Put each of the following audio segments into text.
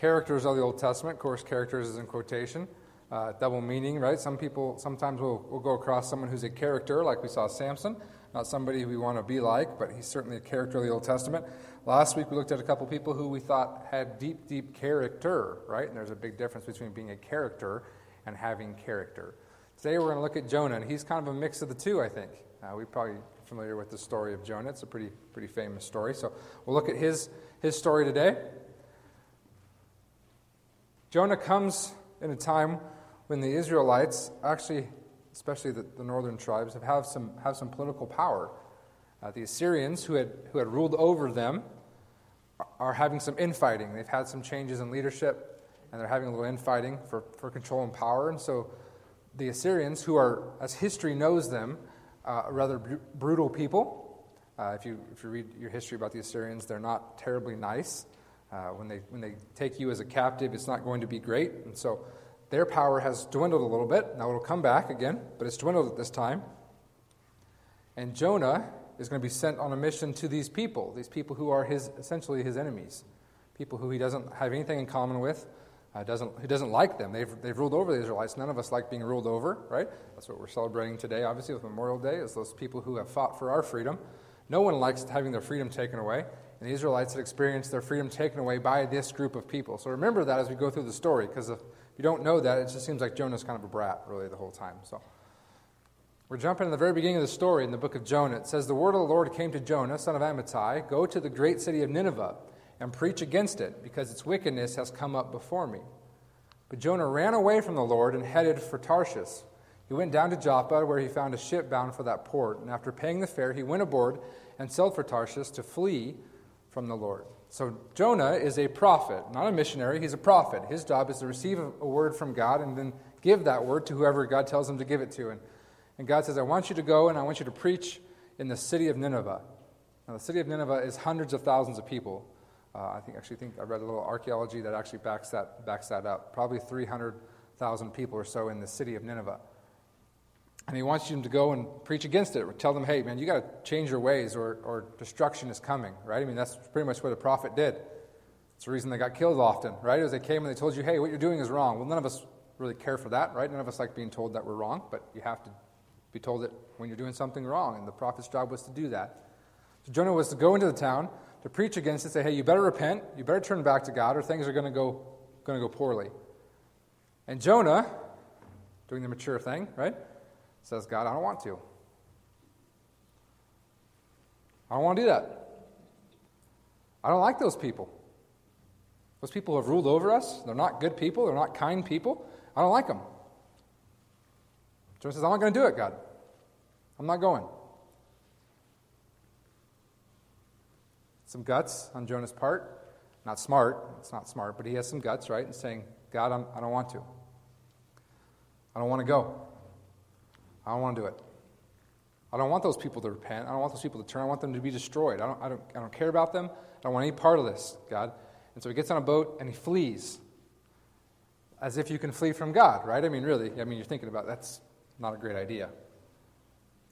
characters of the Old Testament. Of course, characters is in quotation, uh, double meaning, right? Some people sometimes will, will go across someone who's a character, like we saw Samson, not somebody we want to be like, but he's certainly a character of the Old Testament. Last week we looked at a couple people who we thought had deep, deep character, right? And there's a big difference between being a character and having character. Today we're going to look at Jonah, and he's kind of a mix of the two, I think. Uh, we probably familiar with the story of Jonah. It's a pretty, pretty famous story. So we'll look at his, his story today. Jonah comes in a time when the Israelites, actually, especially the, the northern tribes, have, have, some, have some political power. Uh, the Assyrians, who had, who had ruled over them, are having some infighting. They've had some changes in leadership, and they're having a little infighting for, for control and power. And so the Assyrians, who are, as history knows them, uh, rather br- brutal people. Uh, if, you, if you read your history about the Assyrians, they're not terribly nice. Uh, when, they, when they take you as a captive, it's not going to be great. And so their power has dwindled a little bit. Now it'll come back again, but it's dwindled at this time. And Jonah is going to be sent on a mission to these people, these people who are his, essentially his enemies, people who he doesn't have anything in common with, uh, doesn't, he doesn't like them. They've, they've ruled over the Israelites. None of us like being ruled over, right? That's what we're celebrating today, obviously, with Memorial Day, is those people who have fought for our freedom. No one likes having their freedom taken away. And the Israelites had experienced their freedom taken away by this group of people. So remember that as we go through the story, because if you don't know that, it just seems like Jonah's kind of a brat, really, the whole time. So we're jumping in the very beginning of the story in the book of Jonah. It says, The word of the Lord came to Jonah, son of Amittai, Go to the great city of Nineveh and preach against it, because its wickedness has come up before me. But Jonah ran away from the Lord and headed for Tarshish. He went down to Joppa, where he found a ship bound for that port. And after paying the fare, he went aboard and sailed for Tarshish to flee from the Lord. So Jonah is a prophet, not a missionary. He's a prophet. His job is to receive a word from God and then give that word to whoever God tells him to give it to. And, and God says, I want you to go and I want you to preach in the city of Nineveh. Now, the city of Nineveh is hundreds of thousands of people. Uh, I think actually think I read a little archaeology that actually backs that backs that up. Probably 300,000 people or so in the city of Nineveh. And he wants you to go and preach against it. Tell them, hey, man, you got to change your ways or, or destruction is coming, right? I mean, that's pretty much what a prophet did. It's the reason they got killed often, right? As they came and they told you, hey, what you're doing is wrong. Well, none of us really care for that, right? None of us like being told that we're wrong, but you have to be told it when you're doing something wrong. And the prophet's job was to do that. So Jonah was to go into the town, to preach against it, say, hey, you better repent, you better turn back to God, or things are going to go going to go poorly. And Jonah, doing the mature thing, right, says, God, I don't want to. I don't want to do that. I don't like those people. Those people who have ruled over us. They're not good people. They're not kind people. I don't like them. Jonah says, I'm not going to do it, God. I'm not going. some guts on Jonah's part. Not smart, it's not smart, but he has some guts, right? And saying, God, I'm, I do not want to. I don't want to go. I don't want to do it. I don't want those people to repent. I don't want those people to turn. I want them to be destroyed. I don't, I don't, I don't care about them. I don't want any part of this, God. And so he gets on a boat and he flees. As if you can flee from God, right? I mean, really, I mean, you're thinking about that's not a great idea.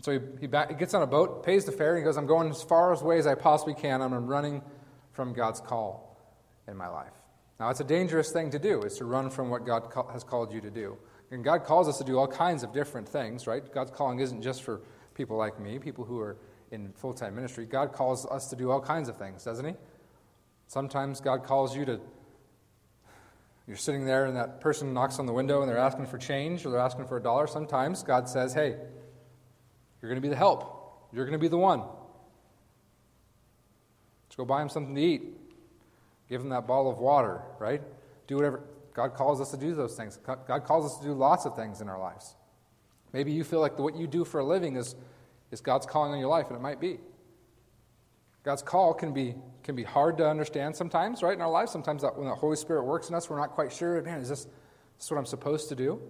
So he, he, back, he, gets on a boat, pays the fare, and he goes, I'm going as far away as I possibly can. I'm running from God's call in my life. Now, it's a dangerous thing to do, is to run from what God has called you to do. And God calls us to do all kinds of different things, right? God's calling isn't just for people like me, people who are in full time ministry. God calls us to do all kinds of things, doesn't He? Sometimes God calls you to, you're sitting there and that person knocks on the window and they're asking for change or they're asking for a dollar. Sometimes God says, hey, you're going to be the help. You're going to be the one. Let's go buy him something to eat. Give him that bottle of water, right? Do whatever. God calls us to do those things. God calls us to do lots of things in our lives. Maybe you feel like what you do for a living is, is God's calling on your life, and it might be. God's call can be, can be hard to understand sometimes, right, in our lives. Sometimes that, when the Holy Spirit works in us, we're not quite sure, man, is this, is what I'm supposed to do?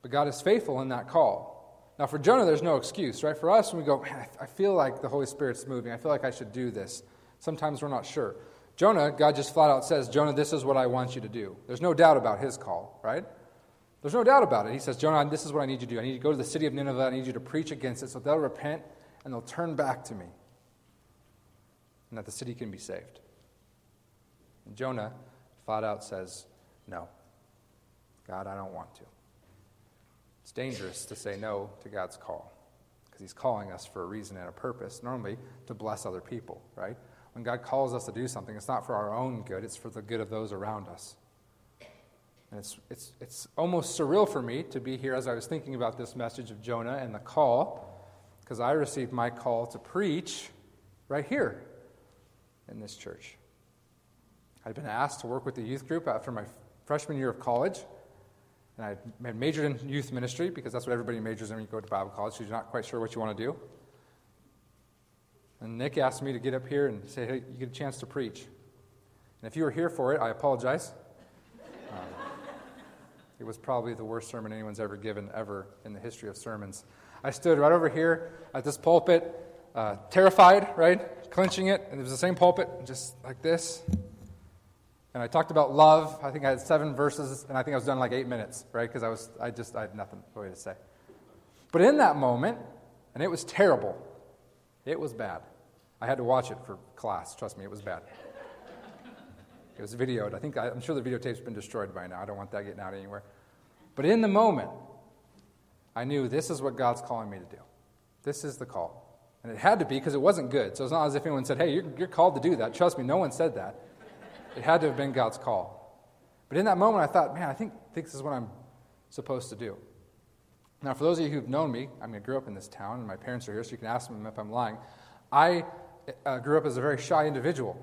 But God is faithful in that call. Now, for Jonah, there's no excuse, right? For us, when we go, man, I feel like the Holy Spirit's moving, I feel like I should do this. Sometimes we're not sure. Jonah, God just flat out says, Jonah, this is what I want you to do. There's no doubt about his call, right? There's no doubt about it. He says, Jonah, this is what I need you to do. I need you to go to the city of Nineveh. I need you to preach against it so they'll repent and they'll turn back to me and that the city can be saved. And Jonah flat out says, No. God, I don't want to. It's dangerous to say no to God's call because He's calling us for a reason and a purpose, normally to bless other people, right? When God calls us to do something, it's not for our own good, it's for the good of those around us. And it's, it's, it's almost surreal for me to be here as I was thinking about this message of Jonah and the call, because I received my call to preach right here in this church. I'd been asked to work with the youth group after my freshman year of college. And I had majored in youth ministry because that's what everybody majors in when you go to Bible college, so you're not quite sure what you want to do. And Nick asked me to get up here and say, hey, you get a chance to preach. And if you were here for it, I apologize. Um, it was probably the worst sermon anyone's ever given, ever, in the history of sermons. I stood right over here at this pulpit, uh, terrified, right? Clenching it, and it was the same pulpit, just like this. And I talked about love. I think I had seven verses, and I think I was done like eight minutes, right? Because I was, I just, I had nothing really to say. But in that moment, and it was terrible, it was bad. I had to watch it for class. Trust me, it was bad. It was videoed. I think I, I'm sure the videotape's been destroyed by now. I don't want that getting out anywhere. But in the moment, I knew this is what God's calling me to do. This is the call. And it had to be because it wasn't good. So it's not as if anyone said, hey, you're, you're called to do that. Trust me, no one said that. It had to have been God's call. But in that moment, I thought, man, I think, think this is what I'm supposed to do. Now, for those of you who've known me, I mean, I grew up in this town, and my parents are here, so you can ask them if I'm lying. I uh, grew up as a very shy individual.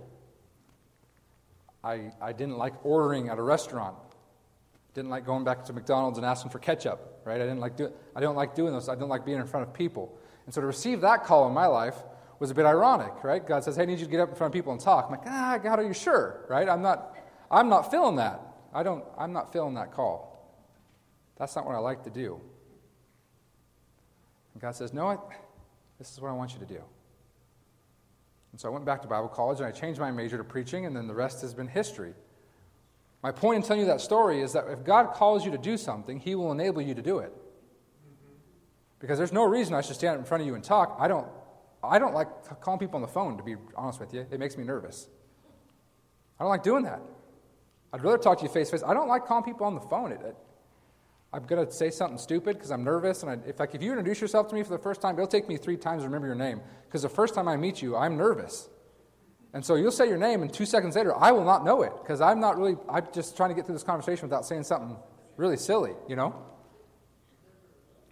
I, I didn't like ordering at a restaurant. Didn't like going back to McDonald's and asking for ketchup, right? I didn't like do, I don't like doing those. I don't like being in front of people. And so to receive that call in my life was a bit ironic, right? God says, hey, I need you to get up in front of people and talk. I'm like, ah, God, are you sure, right? I'm not, I'm not feeling that. I don't, I'm not feeling that call. That's not what I like to do. And God says, no, I, this is what I want you to do. And so I went back to Bible college and I changed my major to preaching, and then the rest has been history. My point in telling you that story is that if God calls you to do something, He will enable you to do it. Because there's no reason I should stand in front of you and talk. I don't, I don't like calling people on the phone, to be honest with you. It makes me nervous. I don't like doing that. I'd rather talk to you face to face. I don't like calling people on the phone. It, it, I'm going to say something stupid because I'm nervous. And I, if, like, if you introduce yourself to me for the first time, it'll take me three times to remember your name. Because the first time I meet you, I'm nervous. And so you'll say your name, and two seconds later, I will not know it because I'm not really, I'm just trying to get through this conversation without saying something really silly, you know?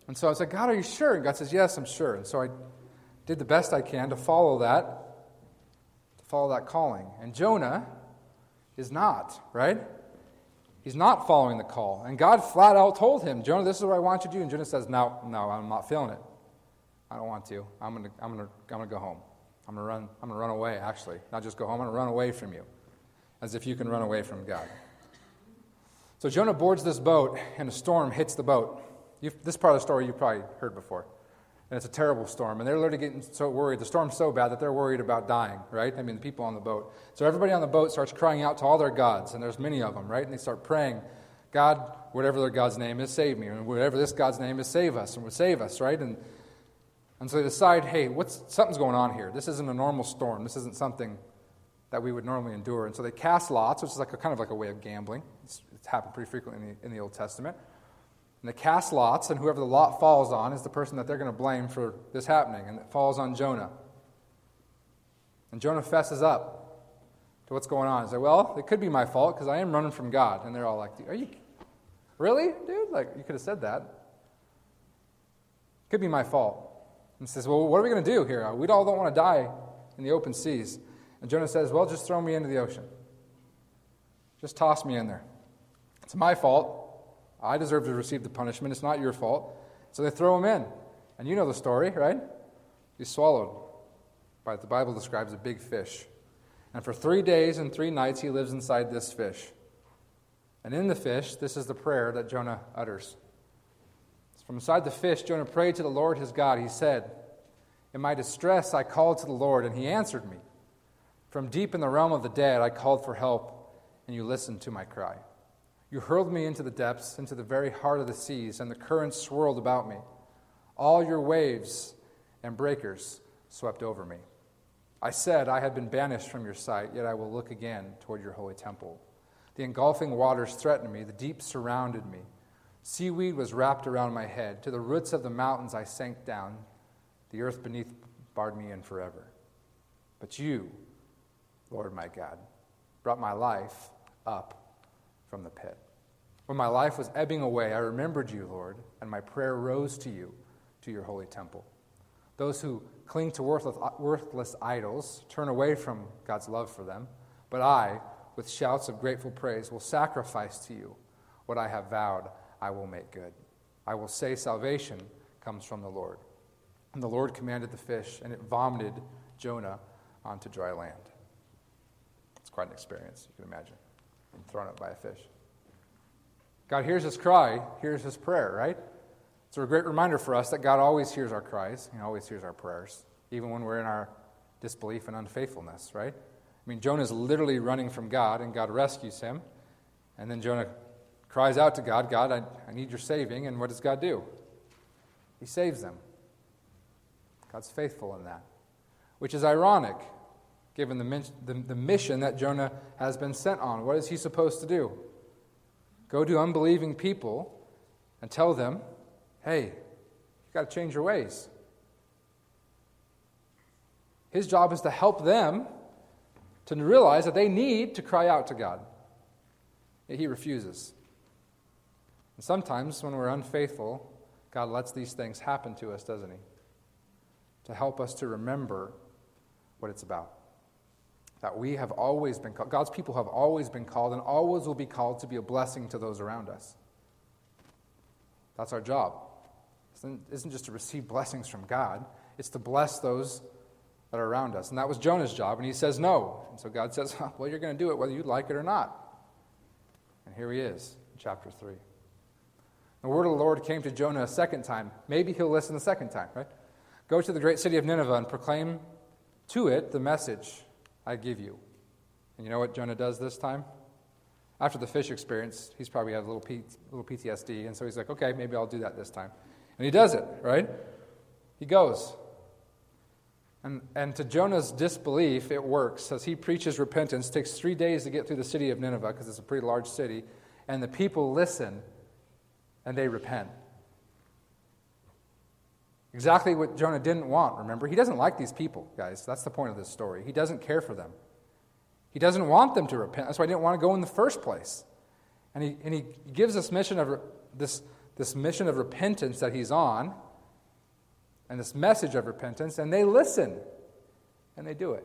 And so I was like, God, are you sure? And God says, Yes, I'm sure. And so I did the best I can to follow that, to follow that calling. And Jonah is not, right? He's not following the call. And God flat out told him, Jonah, this is what I want you to do. And Jonah says, No, no, I'm not feeling it. I don't want to. I'm going to I'm gonna, I'm gonna go home. I'm going to run, I'm gonna run away, actually. Not just go home, I'm going to run away from you. As if you can run away from God. So Jonah boards this boat, and a storm hits the boat. You've, this part of the story you've probably heard before and it's a terrible storm. And they're literally getting so worried. The storm's so bad that they're worried about dying, right? I mean, the people on the boat. So everybody on the boat starts crying out to all their gods, and there's many of them, right? And they start praying, God, whatever their God's name is, save me. And whatever this God's name is, save us, and would save us, right? And, and so they decide, hey, what's, something's going on here. This isn't a normal storm. This isn't something that we would normally endure. And so they cast lots, which is like a, kind of like a way of gambling. It's, it's happened pretty frequently in the, in the Old Testament. And they cast lots, and whoever the lot falls on is the person that they're going to blame for this happening, and it falls on Jonah. And Jonah fesses up to what's going on. He says, Well, it could be my fault because I am running from God. And they're all like, Are you really, dude? Like, you could have said that. It could be my fault. And he says, Well, what are we going to do here? We all don't want to die in the open seas. And Jonah says, Well, just throw me into the ocean. Just toss me in there. It's my fault. I deserve to receive the punishment. It's not your fault. So they throw him in. And you know the story, right? He's swallowed by the Bible describes a big fish. And for three days and three nights, he lives inside this fish. And in the fish, this is the prayer that Jonah utters. From inside the fish, Jonah prayed to the Lord his God. He said, In my distress, I called to the Lord, and he answered me. From deep in the realm of the dead, I called for help, and you listened to my cry. You hurled me into the depths, into the very heart of the seas, and the currents swirled about me. All your waves and breakers swept over me. I said, I had been banished from your sight, yet I will look again toward your holy temple. The engulfing waters threatened me, the deep surrounded me. Seaweed was wrapped around my head. To the roots of the mountains I sank down. The earth beneath barred me in forever. But you, Lord my God, brought my life up from the pit. When my life was ebbing away, I remembered you, Lord, and my prayer rose to you, to your holy temple. Those who cling to worthless, worthless idols turn away from God's love for them, but I, with shouts of grateful praise, will sacrifice to you what I have vowed I will make good. I will say salvation comes from the Lord. And the Lord commanded the fish, and it vomited Jonah onto dry land. It's quite an experience, you can imagine, being thrown up by a fish. God hears his cry, hears his prayer, right? It's a great reminder for us that God always hears our cries, He always hears our prayers, even when we're in our disbelief and unfaithfulness, right? I mean, Jonah is literally running from God, and God rescues him. And then Jonah cries out to God, God, I, I need your saving. And what does God do? He saves them. God's faithful in that, which is ironic given the, the, the, mission that Jonah has been sent on. What is he supposed to do? Go to unbelieving people and tell them, hey, you've got to change your ways. His job is to help them to realize that they need to cry out to God. Yet he refuses. And sometimes when we're unfaithful, God lets these things happen to us, doesn't he? To help us to remember what it's about. That we have always been called, God's people have always been called and always will be called to be a blessing to those around us. That's our job. It isn't just to receive blessings from God, it's to bless those that are around us. And that was Jonah's job, and he says no. And so God says, Well, you're going to do it whether you like it or not. And here he is chapter 3. The word of the Lord came to Jonah a second time. Maybe he'll listen the second time, right? Go to the great city of Nineveh and proclaim to it the message I give you. And you know what Jonah does this time? After the fish experience, he's probably had a little, P- little PTSD, and so he's like, okay, maybe I'll do that this time. And he does it, right? He goes. And, and to Jonah's disbelief, it works. As he preaches repentance, takes three days to get through the city of Nineveh because it's a pretty large city, and the people listen and they repent. Exactly what Jonah didn't want, remember? He doesn't like these people, guys. That's the point of this story. He doesn't care for them. He doesn't want them to repent. That's why he didn't want to go in the first place. And he, and he gives this mission of this, this mission of repentance that he's on and this message of repentance, and they listen and they do it.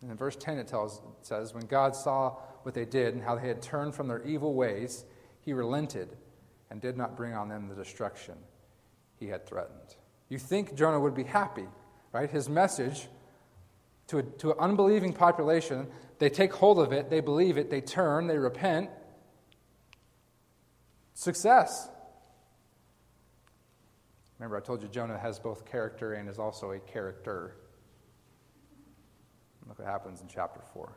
And in verse 10, it, tells, it says, When God saw what they did and how they had turned from their evil ways, he relented and did not bring on them the destruction he had threatened. You think Jonah would be happy, right? His message to, a, to an unbelieving population, they take hold of it, they believe it, they turn, they repent. Success. Remember, I told you Jonah has both character and is also a character. Look what happens in chapter 4.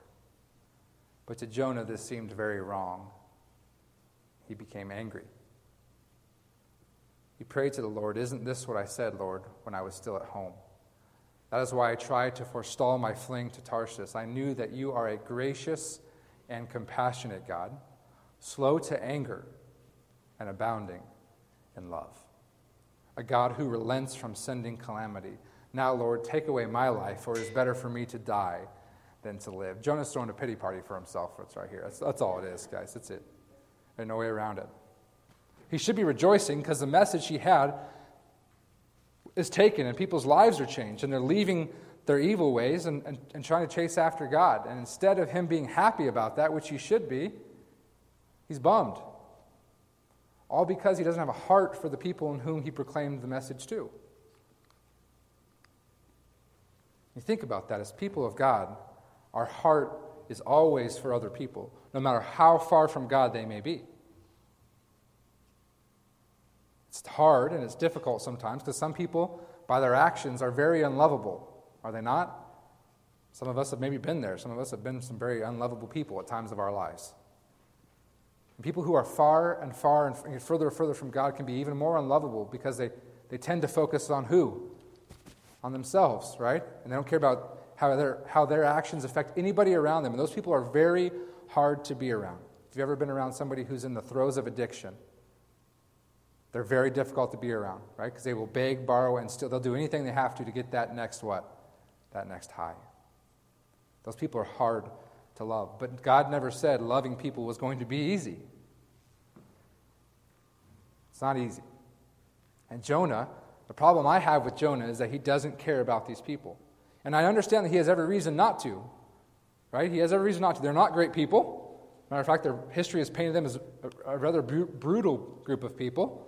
But to Jonah, this seemed very wrong. He became angry. He prayed to the Lord, Isn't this what I said, Lord, when I was still at home? That is why I tried to forestall my fling to Tarshish. I knew that you are a gracious and compassionate God, slow to anger and abounding in love a God who relents from sending calamity. Now, Lord, take away my life, for it is better for me to die than to live. Jonah's throwing a pity party for himself. It's right here. That's, that's all it is, guys. That's it. There's no way around it. He should be rejoicing because the message he had is taken and people's lives are changed and they're leaving their evil ways and, and, and trying to chase after God. And instead of him being happy about that, which he should be, he's bummed. All because he doesn't have a heart for the people in whom he proclaimed the message to. You think about that as people of God, our heart is always for other people, no matter how far from God they may be. It's hard and it's difficult sometimes because some people, by their actions, are very unlovable. Are they not? Some of us have maybe been there. Some of us have been some very unlovable people at times of our lives. And people who are far and far and further and further from God can be even more unlovable because they, they tend to focus on who? On themselves, right? And they don't care about how their, how their actions affect anybody around them. And those people are very hard to be around. If you've ever been around somebody who's in the throes of addiction, they're very difficult to be around, right? Because they will beg, borrow, and steal. They'll do anything they have to to get that next what? That next high. Those people are hard to love. But God never said loving people was going to be easy. It's not easy. And Jonah, the problem I have with Jonah is that he doesn't care about these people. And I understand that he has every reason not to, right? He has every reason not to. They're not great people. Matter of fact, their history has painted them as a rather brutal group of people.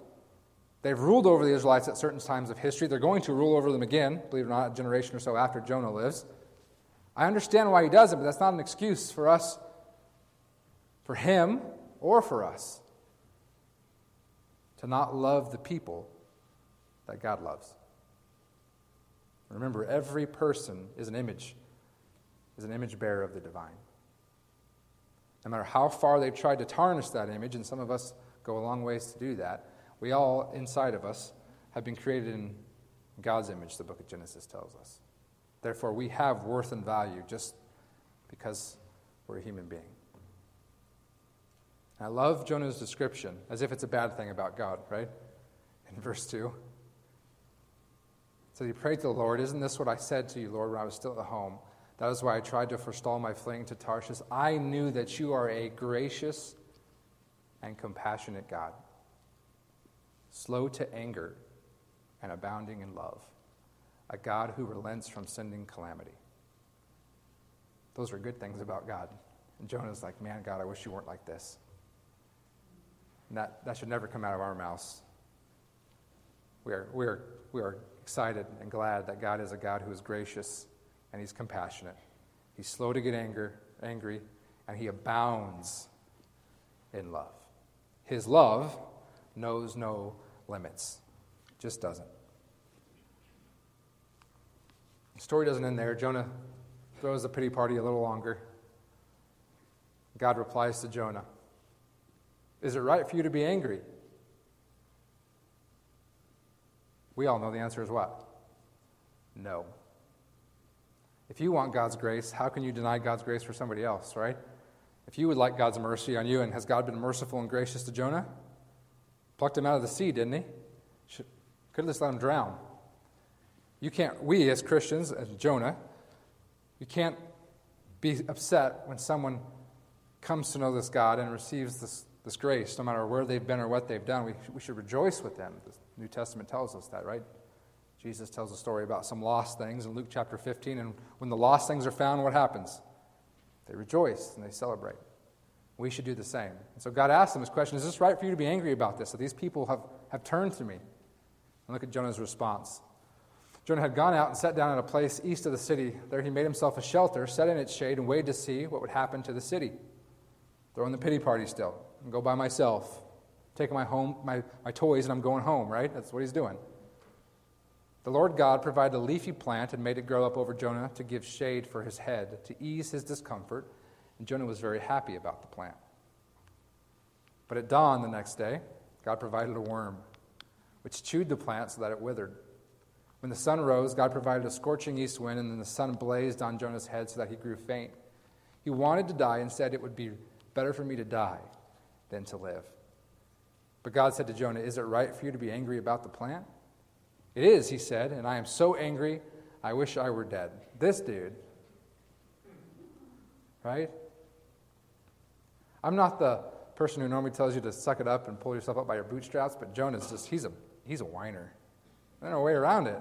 They've ruled over the Israelites at certain times of history. They're going to rule over them again, believe it or not, a generation or so after Jonah lives. I understand why he does it, but that's not an excuse for us, for him, or for us to not love the people that God loves. Remember, every person is an image, is an image bearer of the divine. No matter how far they've tried to tarnish that image, and some of us go a long ways to do that, we all, inside of us, have been created in God's image, the book of Genesis tells us. Therefore, we have worth and value just because we're a human being. I love Jonah's description as if it's a bad thing about God, right? In verse 2. So he prayed to the Lord, Isn't this what I said to you, Lord, when I was still at home? That is why I tried to forestall my fleeing to Tarshish. I knew that you are a gracious and compassionate God, slow to anger and abounding in love, a God who relents from sending calamity. Those are good things about God. And Jonah's like, Man, God, I wish you weren't like this. And that, that should never come out of our mouths. We are, we, are, we are excited and glad that God is a God who is gracious and He's compassionate. He's slow to get anger, angry, and He abounds in love. His love knows no limits, just doesn't. The story doesn't end there. Jonah throws the pity party a little longer. God replies to Jonah. Is it right for you to be angry? We all know the answer is what? No. If you want God's grace, how can you deny God's grace for somebody else, right? If you would like God's mercy on you, and has God been merciful and gracious to Jonah? Plucked him out of the sea, didn't he? Should, could have just let him drown. You can't, we as Christians, as Jonah, you can't be upset when someone comes to know this God and receives this this grace, no matter where they've been or what they've done. We, we should rejoice with them. The New Testament tells us that, right? Jesus tells a story about some lost things in Luke chapter 15, and when the lost things are found, what happens? They rejoice and they celebrate. We should do the same. And so God asked them this question Is this right for you to be angry about this? That these people have, have turned to me? And look at Jonah's response. Jonah had gone out and sat down at a place east of the city. There he made himself a shelter, sat in its shade, and waited to see what would happen to the city. Throwing the pity party still and go by myself, taking my home, my, my toys, and I'm going home, right? That's what he's doing. The Lord God provided a leafy plant and made it grow up over Jonah to give shade for his head, to ease his discomfort, and Jonah was very happy about the plant. But at dawn the next day, God provided a worm, which chewed the plant so that it withered. When the sun rose, God provided a scorching east wind, and then the sun blazed on Jonah's head so that he grew faint. He wanted to die and said, It would be better for me to die than to live. But God said to Jonah, Is it right for you to be angry about the plant? It is, he said, and I am so angry, I wish I were dead. This dude, right? I'm not the person who normally tells you to suck it up and pull yourself up by your bootstraps, but Jonah's just, he's a, he's a whiner. There's no way around it.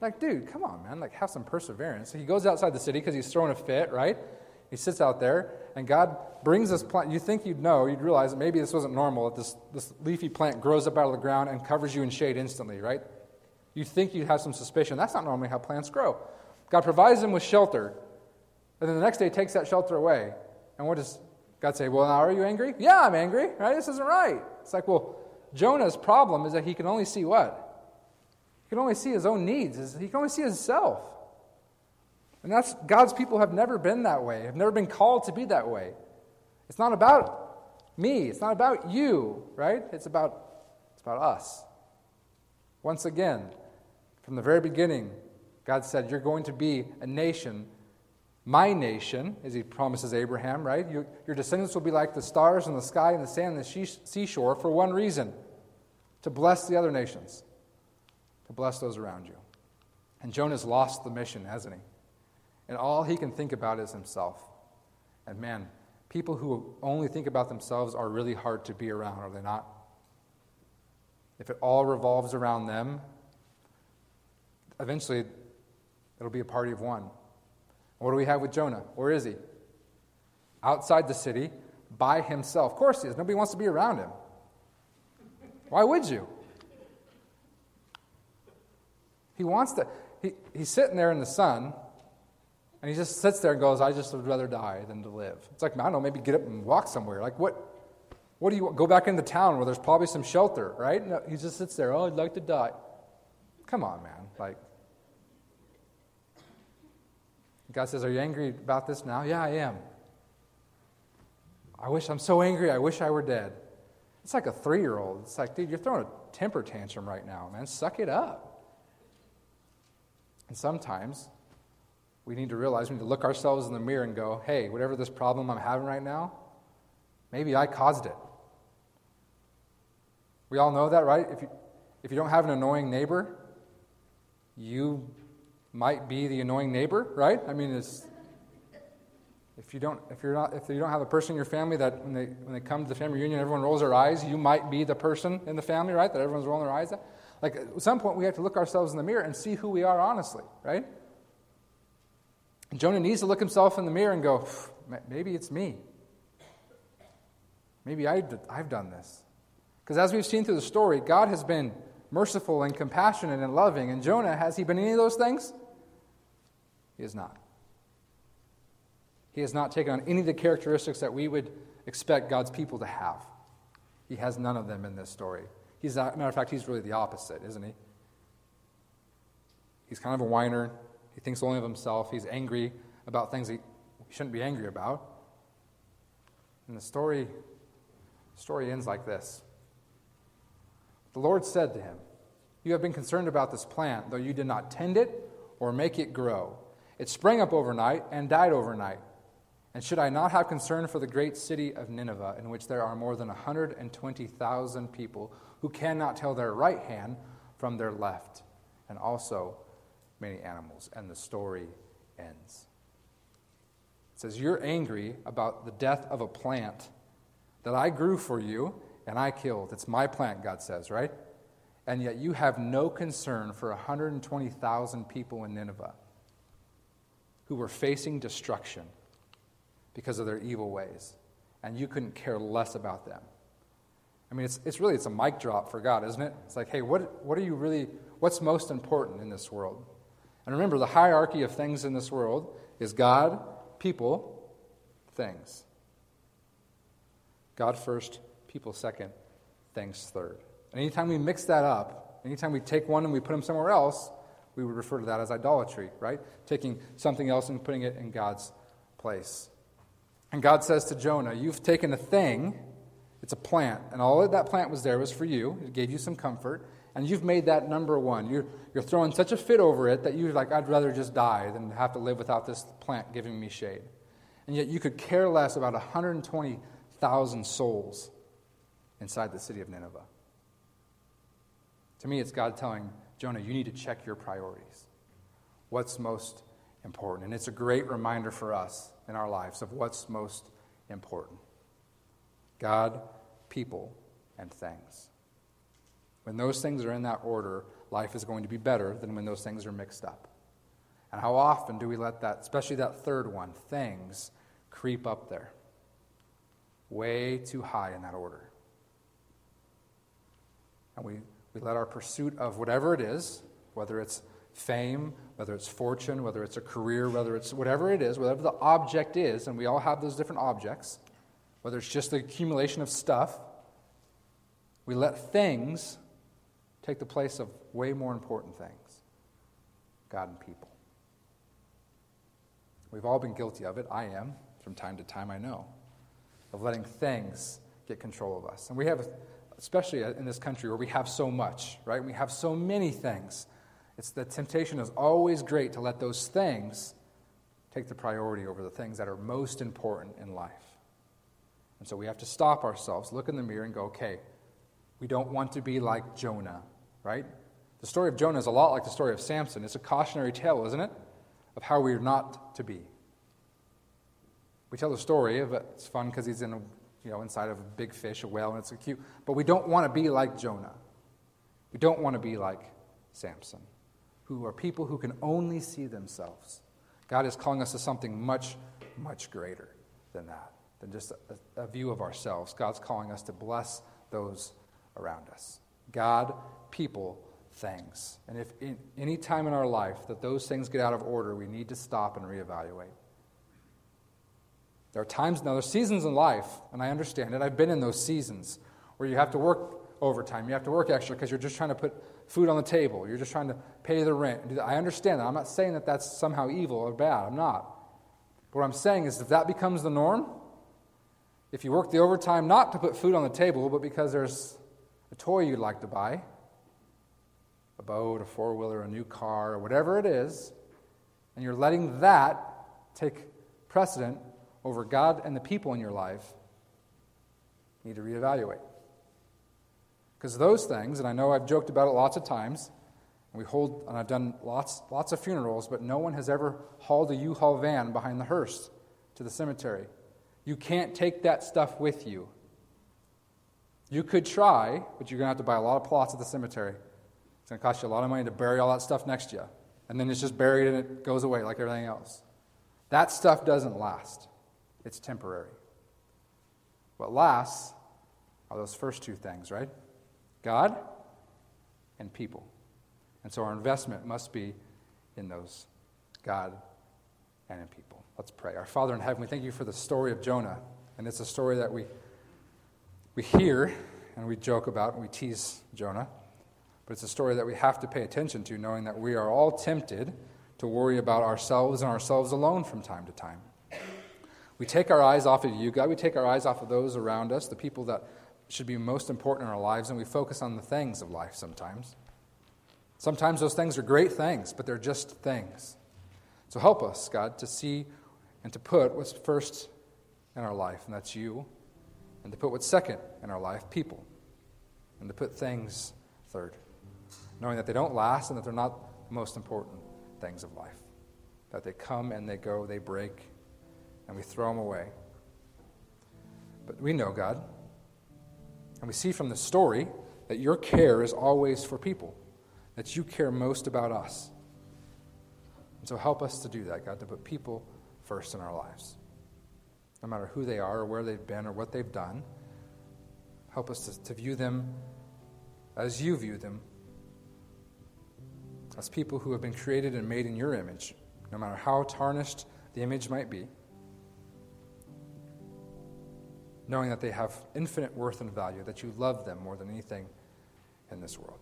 Like, dude, come on, man. Like, have some perseverance. So he goes outside the city because he's throwing a fit, right? He sits out there, and God brings this plant. You think you'd know, you'd realize that maybe this wasn't normal, that this, this leafy plant grows up out of the ground and covers you in shade instantly, right? You'd think you'd have some suspicion. That's not normally how plants grow. God provides them with shelter, and then the next day takes that shelter away. And what does God say? Well, now are you angry? Yeah, I'm angry, right? This isn't right. It's like, well, Jonah's problem is that he can only see what? He can only see his own needs. He can only see himself. And that's God's people have never been that way, have never been called to be that way. It's not about me, it's not about you, right? It's about it's about us. Once again, from the very beginning, God said, You're going to be a nation my nation, as he promises Abraham, right? Your, your descendants will be like the stars in the sky and the sand on the seashore for one reason to bless the other nations, to bless those around you. And Jonah's lost the mission, hasn't he? And all he can think about is himself. And man, people who only think about themselves are really hard to be around, are they not? If it all revolves around them, eventually it'll be a party of one. What do we have with Jonah? Where is he? Outside the city, by himself. Of course he is. Nobody wants to be around him. Why would you? He wants to. He, he's sitting there in the sun, and he just sits there and goes, I just would rather die than to live. It's like, I don't know, maybe get up and walk somewhere. Like, what? What do you go back into town where there's probably some shelter, right? No, he just sits there, oh, I'd like to die. Come on, man. Like, God says, Are you angry about this now? Yeah, I am. I wish I'm so angry, I wish I were dead. It's like a three year old. It's like, dude, you're throwing a temper tantrum right now, man. Suck it up. And sometimes we need to realize we need to look ourselves in the mirror and go, hey, whatever this problem I'm having right now, maybe I caused it. We all know that, right? If you, if you don't have an annoying neighbor, you might be the annoying neighbor, right? I mean, it's, if you don't, if you're not, if you don't have a person in your family that when they when they come to the family reunion, everyone rolls their eyes. You might be the person in the family, right? That everyone's rolling their eyes at. Like at some point, we have to look ourselves in the mirror and see who we are honestly, right? Jonah needs to look himself in the mirror and go, maybe it's me. Maybe I, I've done this. Because as we've seen through the story, God has been merciful and compassionate and loving. And Jonah, has he been any of those things? He has not. He has not taken on any of the characteristics that we would expect God's people to have. He has none of them in this story. He's, a matter of fact, he's really the opposite, isn't he? He's kind of a whiner. He thinks only of himself. He's angry about things he shouldn't be angry about. And the story, the story ends like this The Lord said to him, You have been concerned about this plant, though you did not tend it or make it grow. It sprang up overnight and died overnight. And should I not have concern for the great city of Nineveh, in which there are more than 120,000 people who cannot tell their right hand from their left, and also many animals? And the story ends. It says, You're angry about the death of a plant that I grew for you and I killed. It's my plant, God says, right? And yet you have no concern for 120,000 people in Nineveh who were facing destruction because of their evil ways, and you couldn't care less about them. I mean, it's, it's really it's a mic drop for God, isn't it? It's like, hey, what, what are you really, what's most important in this world? And remember, the hierarchy of things in this world is God, people, things. God first, people second, things third. And anytime we mix that up, anytime we take one and we put them somewhere else, we would refer to that as idolatry, right? Taking something else and putting it in God's place. And God says to Jonah, You've taken a thing, it's a plant, and all that, that plant was there was for you. It gave you some comfort, and you've made that number one. You're, you're throwing such a fit over it that you're like, I'd rather just die than have to live without this plant giving me shade. And yet you could care less about 120,000 souls inside the city of Nineveh. To me, it's God telling Jonah, you need to check your priorities. What's most important? And it's a great reminder for us in our lives of what's most important God, people, and things. When those things are in that order, life is going to be better than when those things are mixed up. And how often do we let that, especially that third one, things, creep up there? Way too high in that order. And we we let our pursuit of whatever it is, whether it's fame, whether it's fortune, whether it's a career, whether it's whatever it is, whatever the object is, and we all have those different objects, whether it's just the accumulation of stuff, we let things take the place of way more important things God and people. We've all been guilty of it. I am, from time to time, I know, of letting things get control of us. And we have especially in this country where we have so much, right? We have so many things. It's the temptation is always great to let those things take the priority over the things that are most important in life. And so we have to stop ourselves, look in the mirror, and go, okay, we don't want to be like Jonah, right? The story of Jonah is a lot like the story of Samson. It's a cautionary tale, isn't it? Of how we are not to be. We tell the story of it. It's fun because he's in a, you know, inside of a big fish, a whale, and it's cute. But we don't want to be like Jonah. We don't want to be like Samson, who are people who can only see themselves. God is calling us to something much, much greater than that, than just a, a view of ourselves. God's calling us to bless those around us. God, people, things. And if in any time in our life that those things get out of order, we need to stop and reevaluate. There are times, now there's seasons in life, and I understand it. I've been in those seasons where you have to work overtime, you have to work extra because you're just trying to put food on the table, you're just trying to pay the rent. I understand that. I'm not saying that that's somehow evil or bad. I'm not. But what I'm saying is if that becomes the norm, if you work the overtime not to put food on the table, but because there's a toy you'd like to buy, a boat, a four wheeler, a new car, or whatever it is, and you're letting that take precedent over God and the people in your life, you need to reevaluate. Because those things, and I know I've joked about it lots of times, and we hold, and I've done lots, lots of funerals, but no one has ever hauled a U-Haul van behind the hearse to the cemetery. You can't take that stuff with you. You could try, but you're going to have to buy a lot of plots at the cemetery. It's going to cost you a lot of money to bury all that stuff next to you. And then it's just buried and it goes away like everything else. That stuff doesn't last, it's temporary. What lasts are those first two things, right? God and people. And so our investment must be in those God and in people. Let's pray. Our Father in heaven, we thank you for the story of Jonah. And it's a story that we, we hear and we joke about and we tease Jonah. But it's a story that we have to pay attention to, knowing that we are all tempted to worry about ourselves and ourselves alone from time to time. We take our eyes off of you, God. We take our eyes off of those around us, the people that should be most important in our lives, and we focus on the things of life sometimes. Sometimes those things are great things, but they're just things. So help us, God, to see and to put what's first in our life, and that's you, and to put what's second in our life, people, and to put things third knowing that they don't last and that they're not the most important things of life. That they come and they go, they break, and we throw them away. But we know, God, and we see from the story that your care is always for people, that you care most about us. And so help us to do that, God, to put people first in our lives. No matter who they are or where they've been or what they've done, help us to, to view them as you view them as people who have been created and made in your image, no matter how tarnished the image might be, knowing that they have infinite worth and value, that you love them more than anything in this world.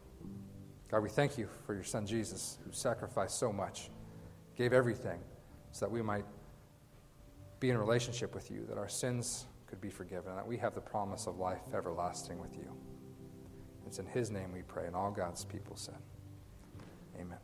God, we thank you for your son Jesus, who sacrificed so much, gave everything so that we might be in relationship with you, that our sins could be forgiven, and that we have the promise of life everlasting with you. It's in his name we pray, and all God's people said. Amen.